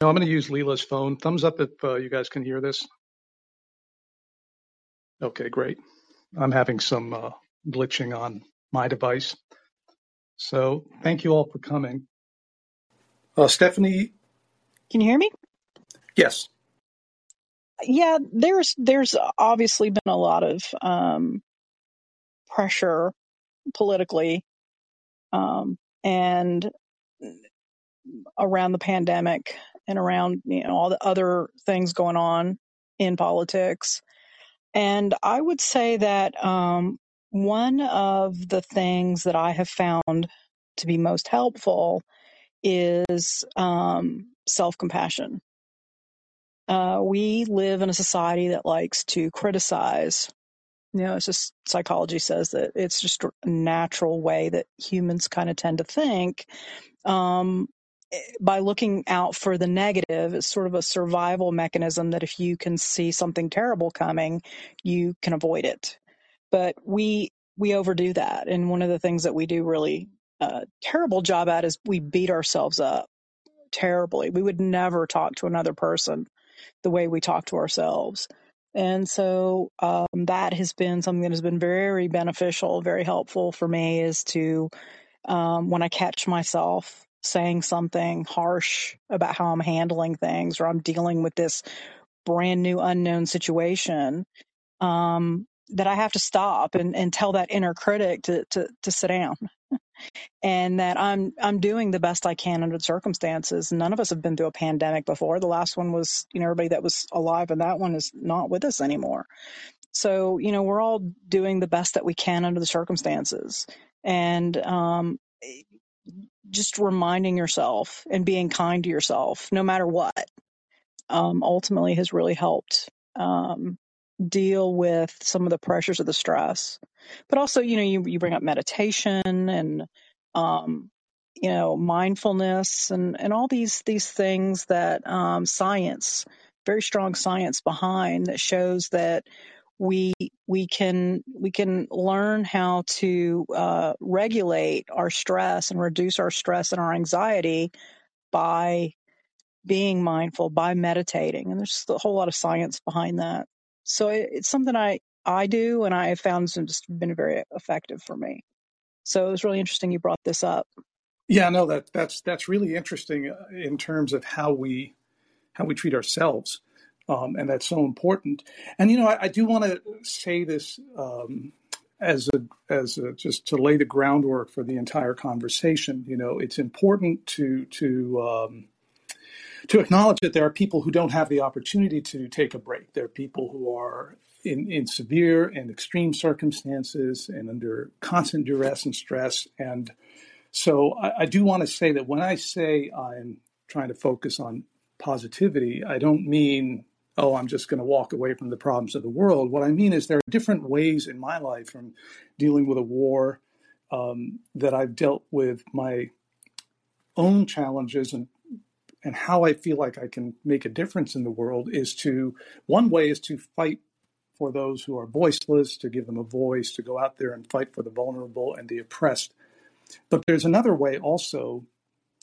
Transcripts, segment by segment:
No, I'm going to use Leela's phone. Thumbs up if uh, you guys can hear this. Okay, great. I'm having some uh, glitching on my device. So thank you all for coming. Uh, Stephanie, Can you hear me? yes. Yeah, there's there's obviously been a lot of um, pressure politically um, and around the pandemic and around you know all the other things going on in politics. And I would say that um, one of the things that I have found to be most helpful is um, self compassion. Uh, we live in a society that likes to criticize. You know, it's just psychology says that it's just a natural way that humans kind of tend to think. Um, by looking out for the negative, it's sort of a survival mechanism that if you can see something terrible coming, you can avoid it. But we we overdo that, and one of the things that we do really uh, terrible job at is we beat ourselves up terribly. We would never talk to another person the way we talk to ourselves. And so um, that has been something that has been very beneficial, very helpful for me is to, um, when I catch myself saying something harsh about how I'm handling things or I'm dealing with this brand new unknown situation, um, that I have to stop and, and tell that inner critic to, to, to sit down and that I'm I'm doing the best I can under the circumstances. None of us have been through a pandemic before. The last one was, you know, everybody that was alive, and that one is not with us anymore. So, you know, we're all doing the best that we can under the circumstances, and um, just reminding yourself and being kind to yourself, no matter what, um, ultimately has really helped um, deal with some of the pressures of the stress. But also, you know, you, you bring up meditation and, um, you know, mindfulness and, and all these, these things that, um, science, very strong science behind that shows that we, we can, we can learn how to, uh, regulate our stress and reduce our stress and our anxiety by being mindful, by meditating. And there's a whole lot of science behind that. So it, it's something I, I do and I have found it's just been very effective for me. So it was really interesting you brought this up. Yeah, no, that that's that's really interesting uh, in terms of how we how we treat ourselves, um, and that's so important. And you know, I, I do want to say this um, as a as a, just to lay the groundwork for the entire conversation. You know, it's important to to um, to acknowledge that there are people who don't have the opportunity to take a break. There are people who are in, in severe and extreme circumstances and under constant duress and stress. And so I, I do want to say that when I say I'm trying to focus on positivity, I don't mean, oh, I'm just going to walk away from the problems of the world. What I mean is there are different ways in my life from dealing with a war um, that I've dealt with my own challenges and and how I feel like I can make a difference in the world is to one way is to fight for those who are voiceless, to give them a voice, to go out there and fight for the vulnerable and the oppressed. But there's another way also.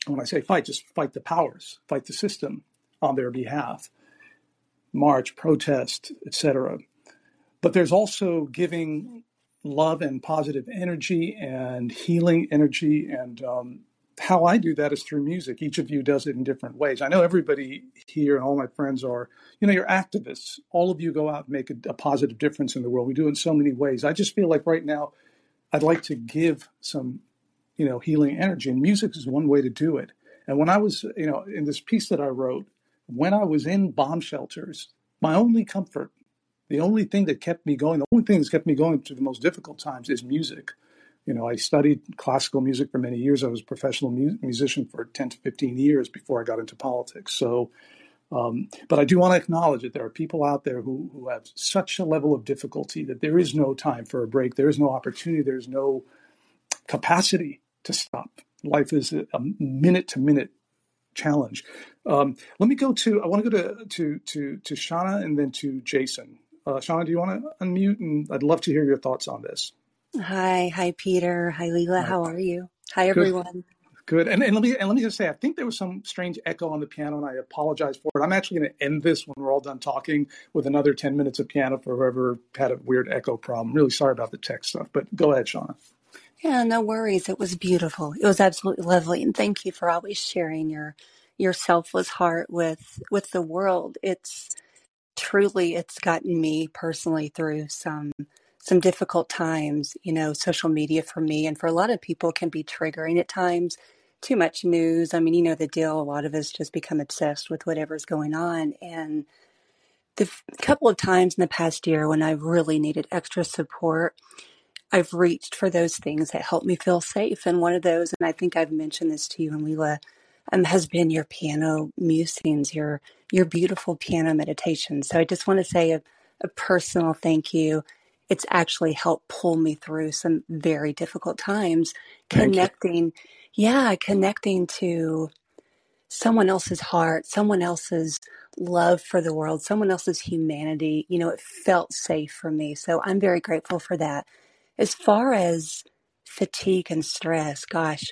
When I say fight, just fight the powers, fight the system on their behalf, march, protest, etc. But there's also giving love and positive energy and healing energy and um, how I do that is through music. Each of you does it in different ways. I know everybody here and all my friends are, you know, you're activists. All of you go out and make a, a, positive difference in the world. We do it in so many ways. I just feel like right now, I'd like to give some, you know, healing energy, and music is one way to do it. And when I was, you know, in this piece that I wrote, when I was in bomb shelters, my only comfort, the only thing that kept me going, the only thing that's kept me going through the most difficult times is music you know, I studied classical music for many years. I was a professional mu- musician for 10 to 15 years before I got into politics. So, um, but I do want to acknowledge that there are people out there who, who have such a level of difficulty that there is no time for a break. There is no opportunity. There's no capacity to stop. Life is a minute to minute challenge. Um, let me go to, I want to go to, to, to, to Shauna and then to Jason. Uh, Shauna, do you want to unmute? And I'd love to hear your thoughts on this. Hi, hi, Peter. Hi, Leela. Hi. How are you? Hi, Good. everyone. Good. And, and let me and let me just say, I think there was some strange echo on the piano, and I apologize for it. I'm actually going to end this when we're all done talking with another 10 minutes of piano for whoever had a weird echo problem. Really sorry about the tech stuff, but go ahead, Shauna. Yeah, no worries. It was beautiful. It was absolutely lovely, and thank you for always sharing your your selfless heart with with the world. It's truly it's gotten me personally through some some difficult times. You know, social media for me and for a lot of people can be triggering at times too much news. I mean, you know the deal. A lot of us just become obsessed with whatever's going on. And the f- couple of times in the past year when I've really needed extra support, I've reached for those things that help me feel safe. And one of those, and I think I've mentioned this to you and Leela, um, has been your piano musings, your your beautiful piano meditation. So I just want to say a, a personal thank you. It's actually helped pull me through some very difficult times, Thank you. connecting yeah, connecting to someone else's heart, someone else's love for the world, someone else's humanity. You know, it felt safe for me. So I'm very grateful for that. As far as fatigue and stress, gosh,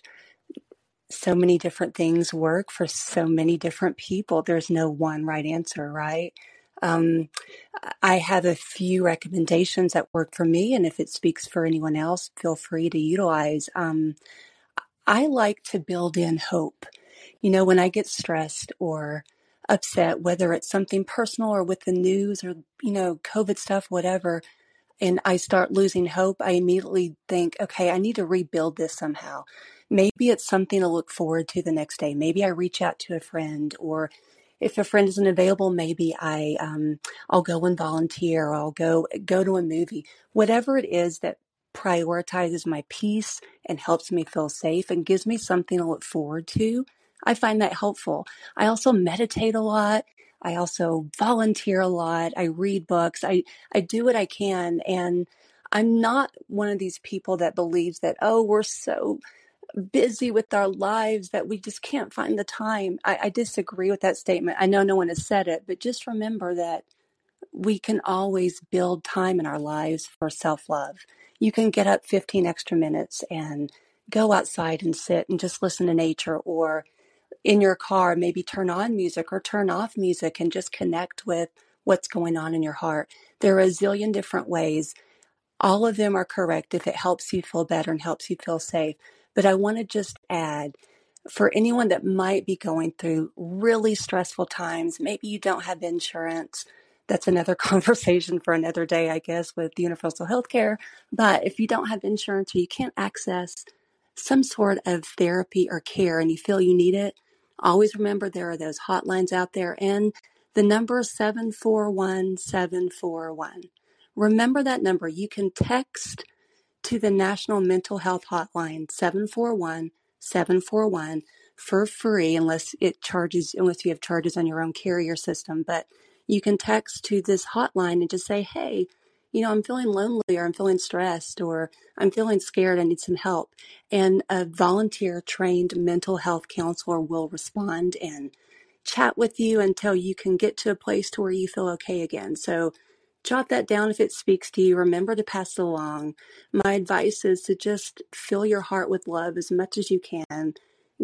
so many different things work for so many different people. There's no one right answer, right? Um, I have a few recommendations that work for me, and if it speaks for anyone else, feel free to utilize. Um, I like to build in hope. You know, when I get stressed or upset, whether it's something personal or with the news or, you know, COVID stuff, whatever, and I start losing hope, I immediately think, okay, I need to rebuild this somehow. Maybe it's something to look forward to the next day. Maybe I reach out to a friend, or if a friend isn't available, maybe I um, I'll go and volunteer, or I'll go go to a movie. Whatever it is that prioritizes my peace and helps me feel safe and gives me something to look forward to. I find that helpful. I also meditate a lot. I also volunteer a lot. I read books. I, I do what I can. And I'm not one of these people that believes that, oh, we're so busy with our lives that we just can't find the time. I, I disagree with that statement. I know no one has said it, but just remember that we can always build time in our lives for self love. You can get up 15 extra minutes and go outside and sit and just listen to nature, or in your car, maybe turn on music or turn off music and just connect with what's going on in your heart. There are a zillion different ways all of them are correct if it helps you feel better and helps you feel safe. But I want to just add for anyone that might be going through really stressful times, maybe you don't have insurance. That's another conversation for another day, I guess, with universal health care. But if you don't have insurance or you can't access some sort of therapy or care and you feel you need it, always remember there are those hotlines out there and the number 741 741. Remember that number. You can text to the National Mental Health Hotline 741 741 for free unless it charges unless you have charges on your own carrier system but you can text to this hotline and just say hey you know i'm feeling lonely or i'm feeling stressed or i'm feeling scared i need some help and a volunteer trained mental health counselor will respond and chat with you until you can get to a place to where you feel okay again so jot that down if it speaks to you. Remember to pass it along. My advice is to just fill your heart with love as much as you can.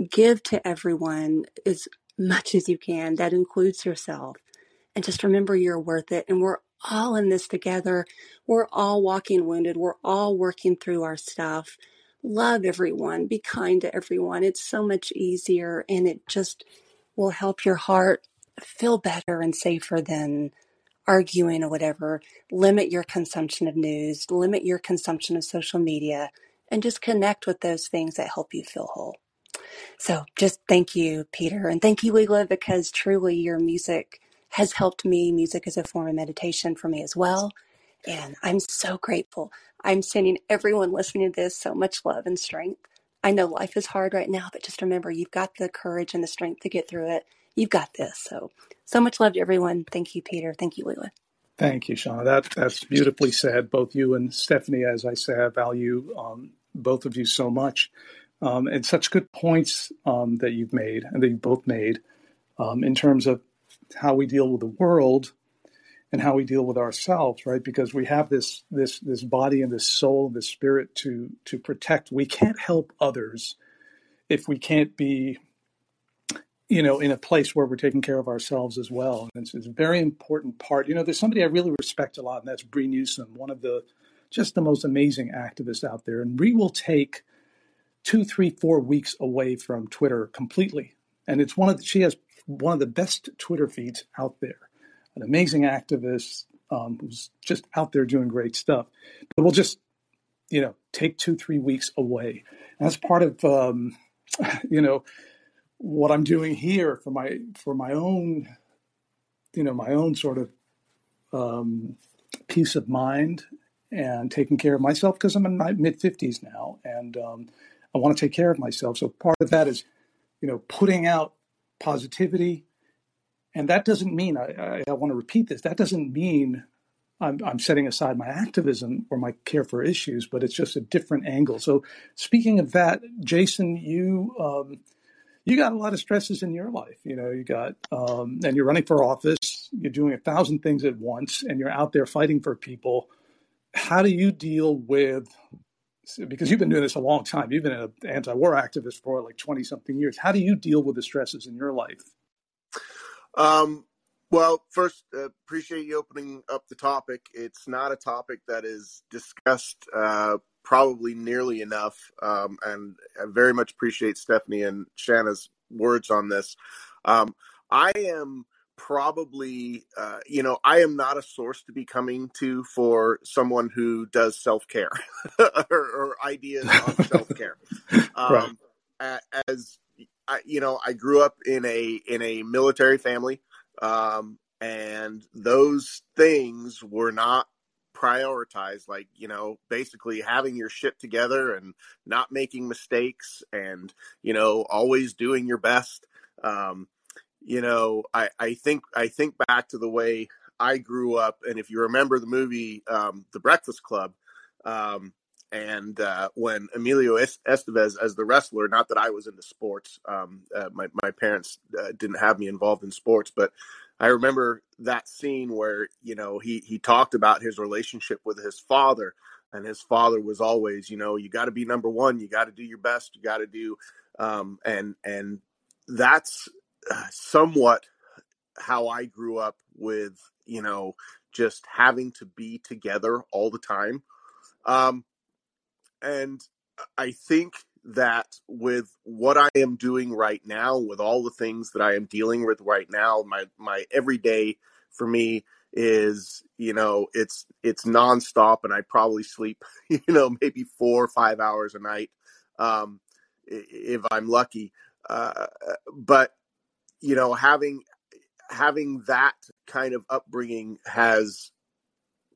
Give to everyone as much as you can. That includes yourself. And just remember you're worth it. And we're all in this together. We're all walking wounded. We're all working through our stuff. Love everyone. Be kind to everyone. It's so much easier and it just will help your heart feel better and safer than arguing or whatever, limit your consumption of news, limit your consumption of social media, and just connect with those things that help you feel whole. So just thank you, Peter, and thank you, Leela, because truly your music has helped me. Music is a form of meditation for me as well. And I'm so grateful. I'm sending everyone listening to this so much love and strength. I know life is hard right now, but just remember you've got the courage and the strength to get through it. You've got this. So, so much love to everyone. Thank you, Peter. Thank you, Leela. Thank you, Shauna. That that's beautifully said. Both you and Stephanie, as I say, I value um, both of you so much, um, and such good points um, that you've made and that you both made um, in terms of how we deal with the world and how we deal with ourselves, right? Because we have this this this body and this soul and this spirit to to protect. We can't help others if we can't be you know in a place where we're taking care of ourselves as well and it's, it's, a very important part you know there's somebody i really respect a lot and that's Bree Newsome one of the just the most amazing activists out there and bree will take two three four weeks away from twitter completely and it's one of the, she has one of the best twitter feeds out there. An amazing activist um, who's just out there doing great stuff. But we'll just you know take two three weeks away. That's part of um, you know what I'm doing here for my for my own you know my own sort of um, peace of mind and taking care of myself because I'm in my mid 50s now. And um, I want to take care of myself. So part of that is you know putting out positivity, and that doesn't mean I, I, I want to repeat this. That doesn't mean I'm, I'm, setting aside my activism or my care for issues, but it's just a different angle. So speaking of that, Jason, you. Um, you got a lot of stresses in your life. You know, you got, um, and you're running for office, you're doing a thousand things at once, and you're out there fighting for people. How do you deal with, because you've been doing this a long time, you've been an anti war activist for like 20 something years. How do you deal with the stresses in your life? Um, well, first, uh, appreciate you opening up the topic. It's not a topic that is discussed uh, probably nearly enough. Um, and I very much appreciate Stephanie and Shanna's words on this. Um, I am probably, uh, you know, I am not a source to be coming to for someone who does self care or, or, ideas on self care. Um, right. As I, you know, I grew up in a in a military family, um, and those things were not prioritized like you know basically having your shit together and not making mistakes and you know always doing your best um you know i i think i think back to the way i grew up and if you remember the movie um the breakfast club um and uh, when Emilio Estevez as the wrestler, not that I was into sports, um, uh, my my parents uh, didn't have me involved in sports, but I remember that scene where you know he he talked about his relationship with his father, and his father was always, you know, you got to be number one, you got to do your best, you got to do, um, and and that's somewhat how I grew up with, you know, just having to be together all the time, um, and I think that with what I am doing right now, with all the things that I am dealing with right now, my my everyday for me is you know it's it's nonstop, and I probably sleep you know maybe four or five hours a night um, if I'm lucky. Uh, but you know having having that kind of upbringing has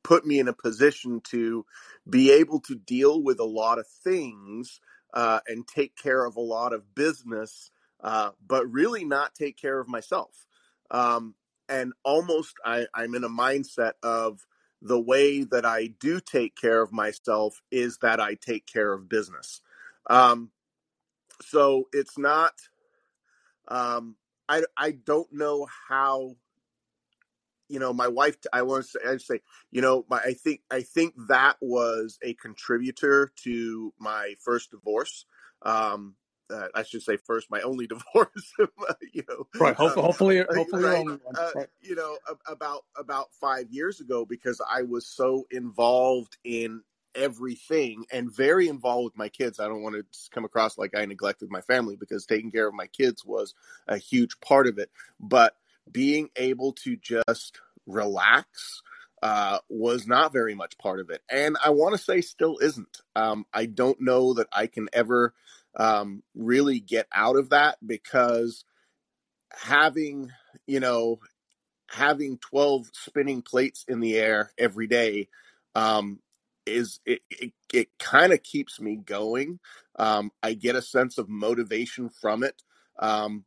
put me in a position to be able to deal with a lot of things uh, and take care of a lot of business, uh, but really not take care of myself. Um, and almost I, I'm in a mindset of the way that I do take care of myself is that I take care of business. Um, so it's not, um, I, I don't know how you know my wife i want to say i say you know my, i think i think that was a contributor to my first divorce um uh, I should say first, my only divorce. you know, right. Hopefully, uh, hopefully, hopefully right, uh, right. you know, about about five years ago, because I was so involved in everything and very involved with my kids. I don't want to come across like I neglected my family because taking care of my kids was a huge part of it. But being able to just relax uh, was not very much part of it. And I want to say still isn't. Um, I don't know that I can ever um, really get out of that because having, you know, having 12 spinning plates in the air every day um, is it, it, it kind of keeps me going. Um, I get a sense of motivation from it. Um,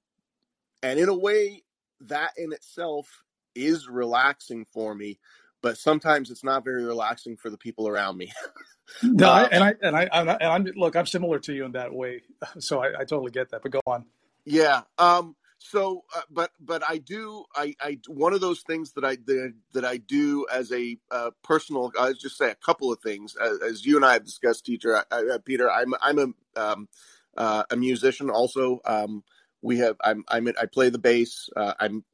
and in a way, that in itself is relaxing for me, but sometimes it's not very relaxing for the people around me. no, uh, and I and I and I, am look, I'm similar to you in that way, so I, I totally get that. But go on. Yeah. Um. So, uh, but but I do I I one of those things that I that, that I do as a uh, personal. I'll just say a couple of things as, as, you and I have discussed, teacher I, I, Peter. I'm I'm a um, uh, a musician. Also, um, we have I'm, I'm I play the bass. Uh, I'm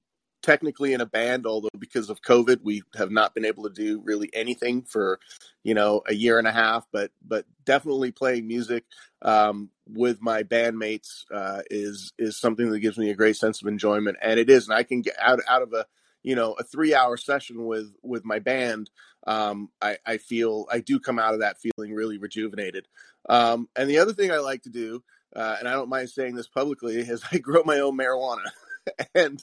technically in a band, although because of COVID, we have not been able to do really anything for, you know, a year and a half. But but definitely playing music um, with my bandmates uh, is is something that gives me a great sense of enjoyment, and it is, and I can get out out of a you know a three hour session with with my band. Um, I, I feel I do come out of that feeling really rejuvenated. Um, and the other thing I like to do, uh, and I don't mind saying this publicly, is I grow my own marijuana, and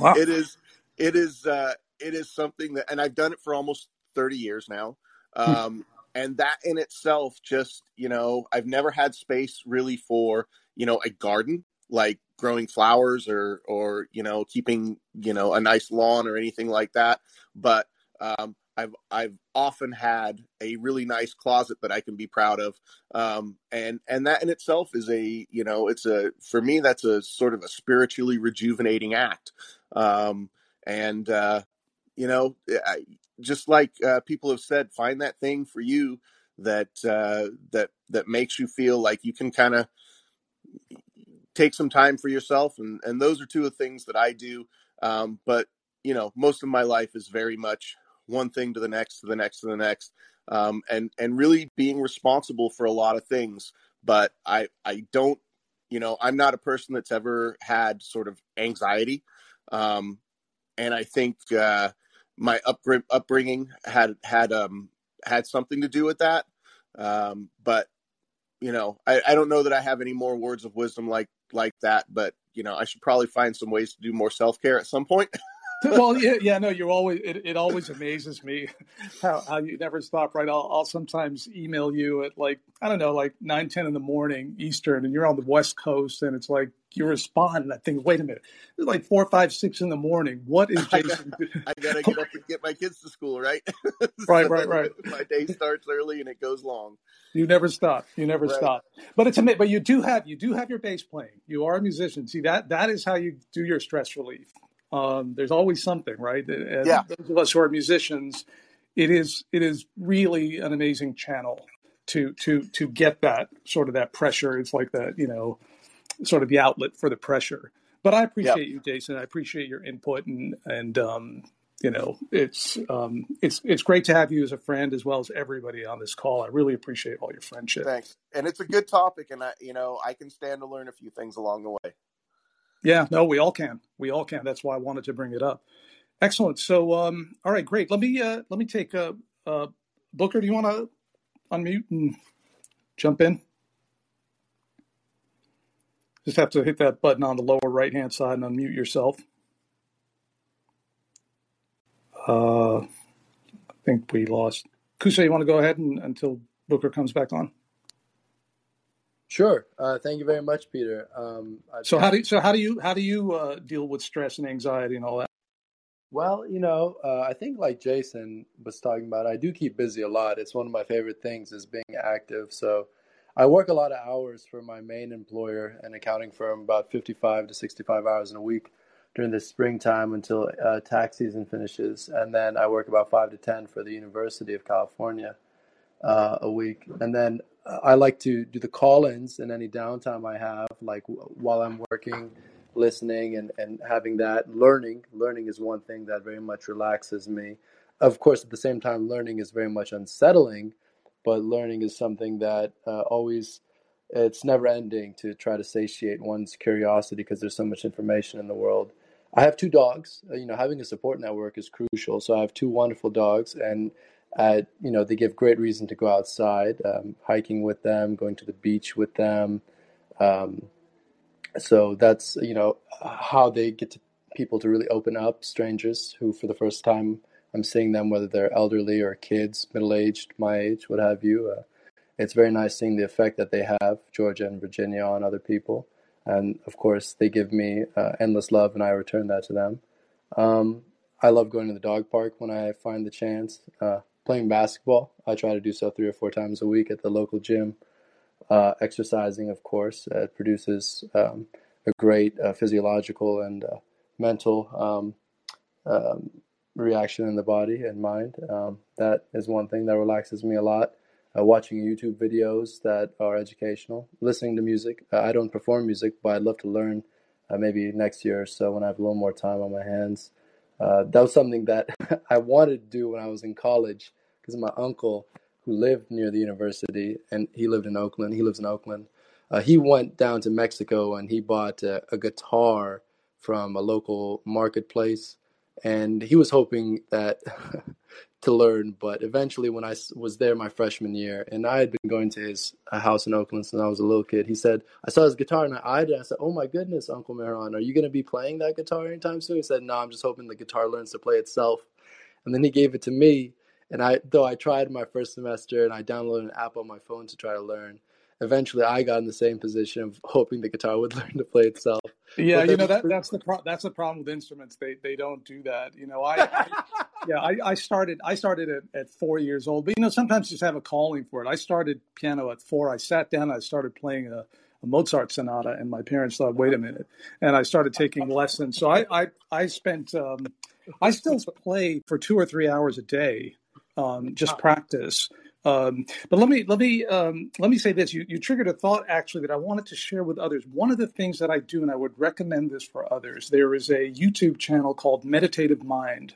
wow. it is it is uh, it is something that, and I've done it for almost thirty years now. Hmm. Um, and that in itself, just you know, I've never had space really for you know a garden like growing flowers or or you know keeping you know a nice lawn or anything like that. But um, I've I've often had a really nice closet that I can be proud of, um, and and that in itself is a you know it's a for me that's a sort of a spiritually rejuvenating act, um, and uh, you know I, just like uh, people have said, find that thing for you that uh, that that makes you feel like you can kind of take some time for yourself, and and those are two of the things that I do. Um, but you know, most of my life is very much one thing to the next to the next to the next. Um, and and really being responsible for a lot of things. But i i don't you know i'm not a person that's ever had sort of anxiety. Um, and i think uh, my upbringing had had um had something to do with that. Um, but you know I, I don't know that i have any more words of wisdom like like that. But you know i should probably find some ways to do more self-care at some point well, yeah, yeah, no, you're always. It, it always amazes me how, how you never stop. Right, I'll, I'll sometimes email you at like I don't know, like nine, ten in the morning Eastern, and you're on the West Coast, and it's like you respond, and I think, wait a minute, it's like four, five, six in the morning. What is Jason? I, I gotta get up and get my kids to school, right? so right, right, right. My day starts early and it goes long. You never stop. You never right. stop. But it's a but you do have you do have your bass playing. You are a musician. See that that is how you do your stress relief. Um, there's always something, right? And yeah. those of us who are musicians, it is it is really an amazing channel to to to get that sort of that pressure. It's like that, you know, sort of the outlet for the pressure. But I appreciate you, Jason. I appreciate your input and and um, you know, it's um, it's it's great to have you as a friend as well as everybody on this call. I really appreciate all your friendship. Thanks, and it's a good topic, and I, you know, I can stand to learn a few things along the way. Yeah, no, we all can. We all can. That's why I wanted to bring it up. Excellent. So, um, all right, great. Let me uh, let me take uh, uh, Booker. Do you want to unmute and jump in? Just have to hit that button on the lower right hand side and unmute yourself. Uh, I think we lost. Kusa, you want to go ahead and, until Booker comes back on? Sure. Uh, thank you very much, Peter. Um, so how do you, so how do you how do you uh, deal with stress and anxiety and all that? Well, you know, uh, I think like Jason was talking about, I do keep busy a lot. It's one of my favorite things is being active. So I work a lot of hours for my main employer, an accounting firm, about 55 to 65 hours in a week during the springtime until uh, tax season finishes. And then I work about five to 10 for the University of California uh, a week. And then I like to do the call-ins and any downtime I have, like while I'm working, listening and, and having that learning. Learning is one thing that very much relaxes me. Of course, at the same time, learning is very much unsettling, but learning is something that uh, always it's never ending to try to satiate one's curiosity because there's so much information in the world. I have two dogs. Uh, you know, having a support network is crucial. So I have two wonderful dogs, and uh, you know, they give great reason to go outside, um, hiking with them, going to the beach with them. Um, so that's you know how they get to people to really open up, strangers who for the first time I'm seeing them, whether they're elderly or kids, middle aged, my age, what have you. Uh, it's very nice seeing the effect that they have, Georgia and Virginia, on other people. And of course, they give me uh, endless love, and I return that to them. Um, I love going to the dog park when I find the chance. Uh, playing basketball. I try to do so three or four times a week at the local gym. Uh, exercising, of course, uh, produces um, a great uh, physiological and uh, mental um, um, reaction in the body and mind. Um, that is one thing that relaxes me a lot. uh, watching YouTube videos that are educational, listening to music. Uh, I don't perform music, but I'd love to learn maybe next year or so when I have a little more time on my hands. Uh, that was something that I wanted to do when I was in college because my uncle, who lived near the university, and he lived in Oakland, he lives in Oakland. Uh, he went down to Mexico and he bought a, a guitar from a local marketplace and he was hoping that to learn. But eventually, when I was there my freshman year, and I had been going to his uh, house in Oakland since I was a little kid, he said I saw his guitar and I eyed it. I said, "Oh my goodness, Uncle Mehran, are you going to be playing that guitar anytime soon?" He said, "No, I'm just hoping the guitar learns to play itself." And then he gave it to me, and I though I tried my first semester and I downloaded an app on my phone to try to learn eventually I got in the same position of hoping the guitar would learn to play itself. Yeah, you know that that's the pro- that's the problem with instruments. They they don't do that. You know, I, I yeah I, I started I started at, at four years old, but you know sometimes you just have a calling for it. I started piano at four. I sat down. I started playing a, a Mozart sonata, and my parents thought, "Wait a minute," and I started taking lessons. So I I I spent um, I still play for two or three hours a day, um, just practice. Um, but let me let me um, let me say this: you, you triggered a thought actually that I wanted to share with others. One of the things that I do, and I would recommend this for others, there is a YouTube channel called Meditative Mind,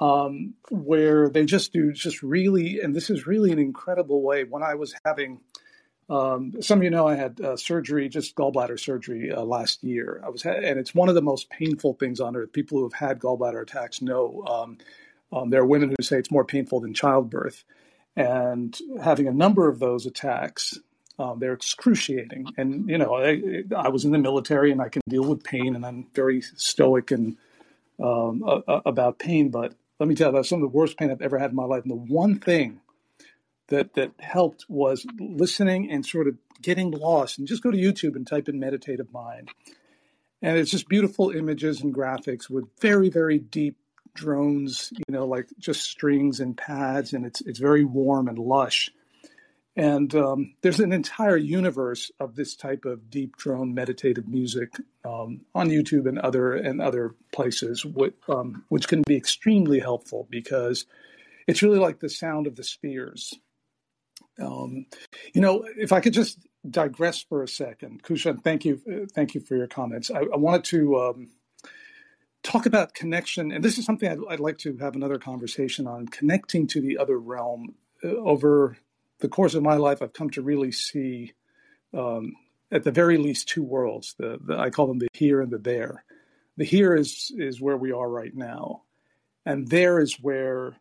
um, where they just do just really, and this is really an incredible way. When I was having um, some of you know I had uh, surgery, just gallbladder surgery uh, last year. I was, ha- and it's one of the most painful things on earth. People who have had gallbladder attacks know. Um, um, there are women who say it's more painful than childbirth and having a number of those attacks um, they're excruciating and you know I, I, was in the military and i can deal with pain and i'm very stoic and um, a, about pain but let me tell you that's some of the worst pain i've ever had in my life. And the one thing that that helped was listening and sort of getting lost. And just go to youtube and type in meditative mind. And it's just beautiful images and graphics with very very deep drones, you know, like just strings and pads, and it's it's very warm and lush. And um, there's an entire universe of this type of deep drone meditative music um, on YouTube and other and other places, which, um, which can be extremely helpful because it's really like the sound of the spheres. Um, you know, if I could just digress for a second, Kushan, thank you, thank you for your comments. I, I wanted to um, talk about connection, and this is something I'd, I'd, like to have another conversation on connecting to the other realm. Uh, over the course of my life, I've come to really see, um, at the very least, two worlds. The, the, I call them the here and the there. The here is is where we are right now, and there is where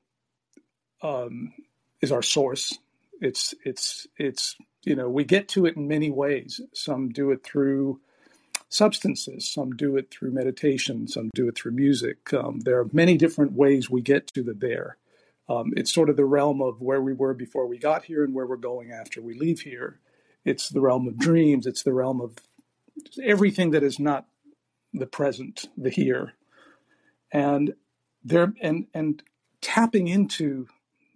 um, is our source. It's it's it's you know we get to it in many ways. Some do it through substances. Some do it through meditation, some do it through music. Um, there are many different ways we get to the there. Um, it's sort of the realm of where we were before we got here and where we're going after we leave here. It's the realm of dreams. It's the realm of everything that is not the present, the here, and there and and tapping into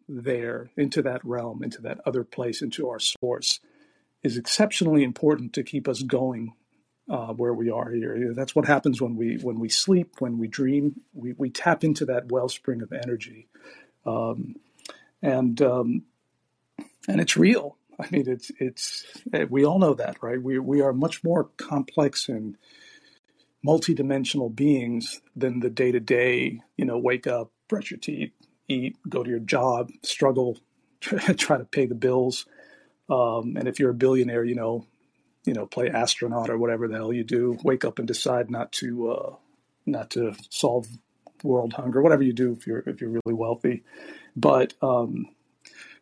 there, into that realm, into that other place, into our source, is exceptionally important to keep us going uh, where we are here. That's what happens when we when we sleep, when we dream. We we tap into that wellspring of energy, um, and um, and it's real. I mean, it's it's we all know that, right? We we are much more complex and multidimensional beings than the day to day. You know, wake up, brush your teeth, eat, go to your job, struggle, try to pay the bills. Um, and if you're a billionaire, you know, you know, play astronaut or whatever the hell you do, wake up and decide not to uh, not to solve world hunger, whatever you do if you're if you're really wealthy. But um,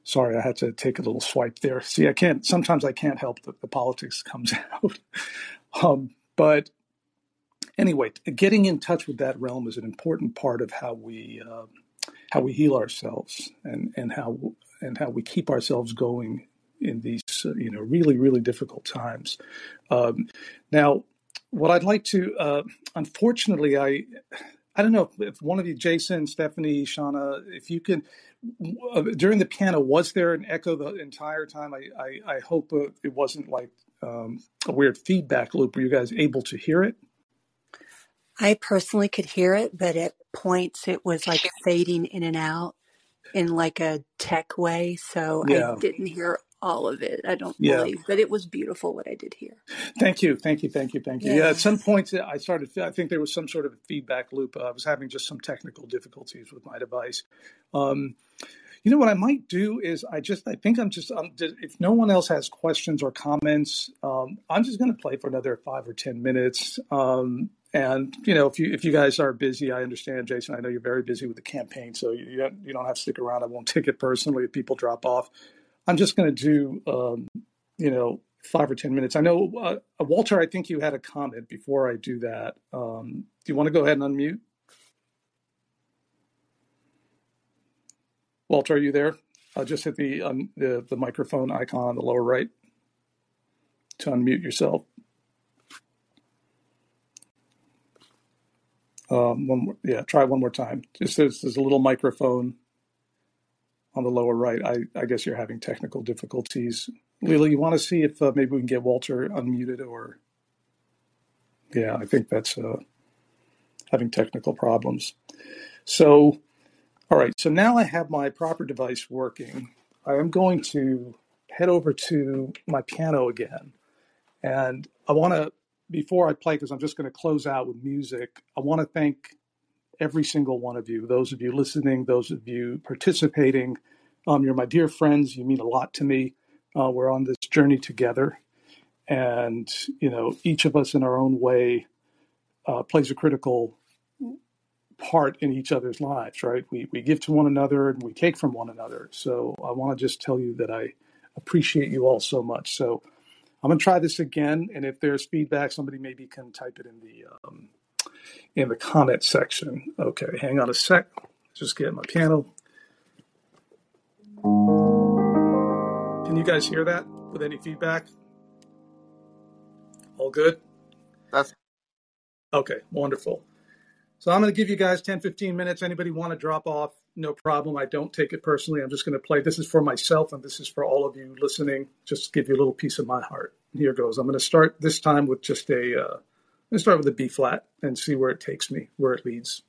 sorry, I had to take a little swipe there. See, I can't. Sometimes I can't help that the politics comes out. um, but anyway, getting in touch with that realm is an important part of how we uh, how we heal ourselves and and how and how we keep ourselves going in these uh, you know really really difficult times. Um, now, what I'd like to, uh, unfortunately, I I don't know if one of you, Jason, Stephanie, Shauna, if you can uh, during the piano, was there an echo the entire time? I I, I hope uh, it wasn't like um, a weird feedback loop. Were you guys able to hear it? I personally could hear it, but at points it was like fading in and out. in like a tech way, so I didn't hear all of it. I don't yeah. believe, but it was beautiful what I did hear. Thank you, thank you, thank you, thank you. Yeah, at some Yes. points I started. I think there was some sort of feedback loop. I was having just some technical difficulties with my device. Um, you know what I might do is I just I think I'm just um, if no one else has questions or comments, um, I'm just going to play for another five or ten minutes. Um, and you know, if you if you guys are busy, I understand, Jason. I know you're very busy with the campaign, so you you don't, you don't have to stick around. I won't take it personally if people drop off. I'm just going to do um, you know five or ten minutes. I know uh, Walter. I think you had a comment before I do that. Um, do you want to go ahead and unmute? Walter, are you there? Uh, just hit the, um, the the microphone icon on the lower right to unmute yourself. Um, one more, yeah, try one more time. Just there's, there's a little microphone on the lower right. I, I guess you're having technical difficulties. Leela, you want to see if uh, maybe we can get Walter unmuted or yeah, I think that's uh, having technical problems. So, all right, so now I have my proper device working. I am going to head over to my piano again. And I want to, before I play, because I'm just going to close out with music, I want to thank every single one of you, those of you listening, those of you participating. Um, you're my dear friends. You mean a lot to me. Uh, we're on this journey together. And, you know, each of us in our own way uh, plays a critical part in each other's lives, right? We, we give to one another and we take from one another. So I want to just tell you that I appreciate you all so much. So I'm going to try this again. And if there's feedback, somebody maybe can type it in the, um, in the comment section. Okay, hang on a sec. Just get my piano. Can you guys hear that with any feedback? All good? That's Okay, wonderful. So I'm going to give you guys 10, 15 minutes. Anybody want to drop off? No problem. I don't take it personally. I'm just going to play. This is for myself and this is for all of you listening. Just give you a little piece of my heart. Here goes. I'm going to start this time with just a, uh, let's start with a B flat and see where it takes me, where it leads.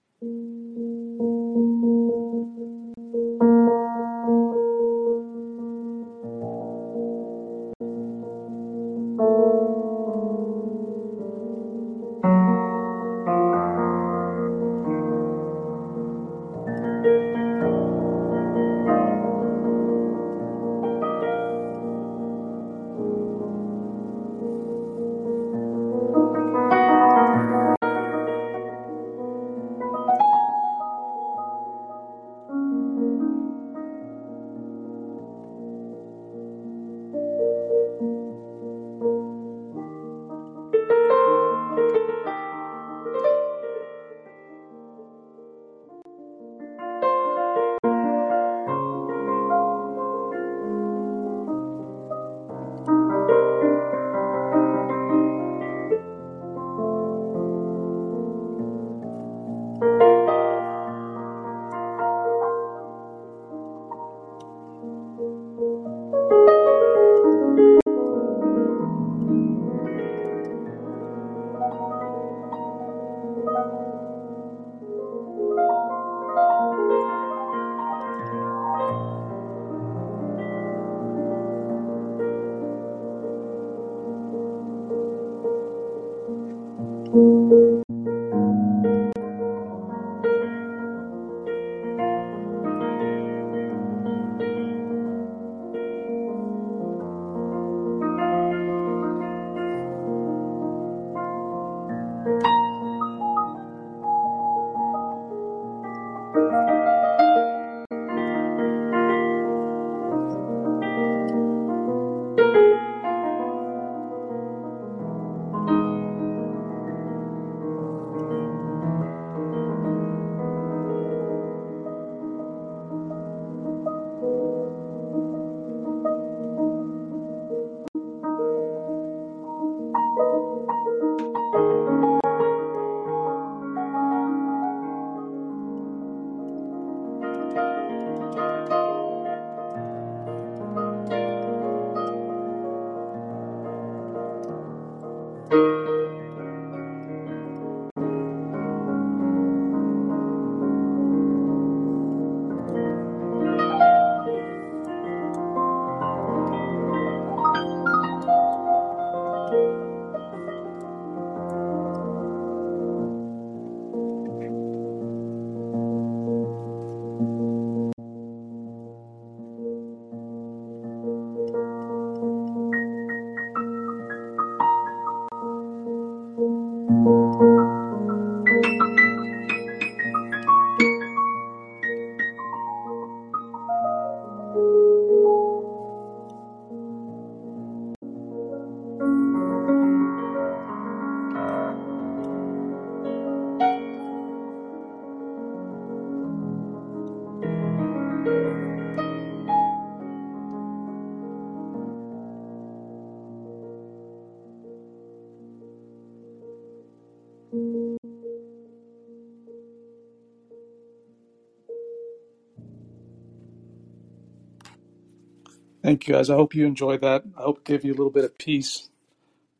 Thank you, guys. I hope you enjoyed that. I hope it gave you a little bit of peace.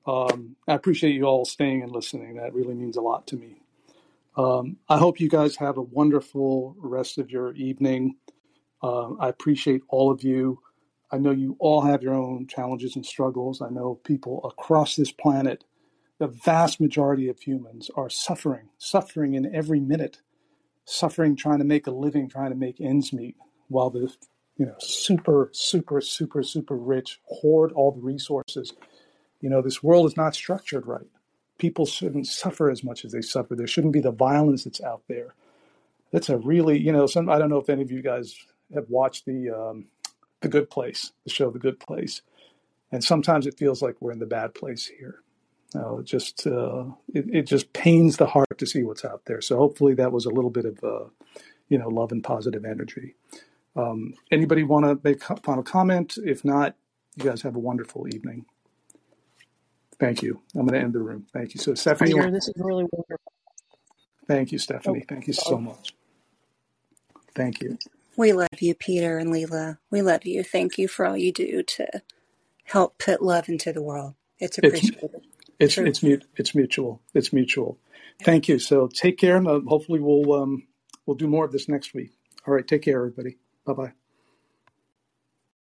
Um, I appreciate you all staying and listening. That really means a lot to me. Um, I hope you guys have a wonderful rest of your evening. Uh, I appreciate all of you. I know you all have your own challenges and struggles. I know people across this planet, the vast majority of humans are suffering, suffering in every minute, suffering trying to make a living, trying to make ends meet, while the you know super, super, super, super rich hoard all the resources. You know, this world is not structured right. People shouldn't suffer as much as they suffer. There shouldn't be the violence that's out there. That's a really, you know, some I don't know if any of you guys have watched the um, the Good Place, the show The Good Place, and sometimes it feels like we're in the bad place here. Uh, it just uh, it, it just pains the heart to see what's out there. So hopefully that was a little bit of uh, you know love and positive energy. Um, anybody want to make a final comment? If not, you guys have a wonderful evening. Thank you. I'm going to end the room. Thank you. So Stephanie, Peter, this is really wonderful. thank you, Oh, Stephanie. Thank you so much. Thank you. We love you, Peter and Leela. We love you. Thank you for all you do to help put love into the world. It's It's appreciated. it's Truly. it's mute. It's mutual. It's mutual. Thank you. So take care, and uh, hopefully we'll um, we'll do more of this next week. All right. Take care, everybody. Bye bye.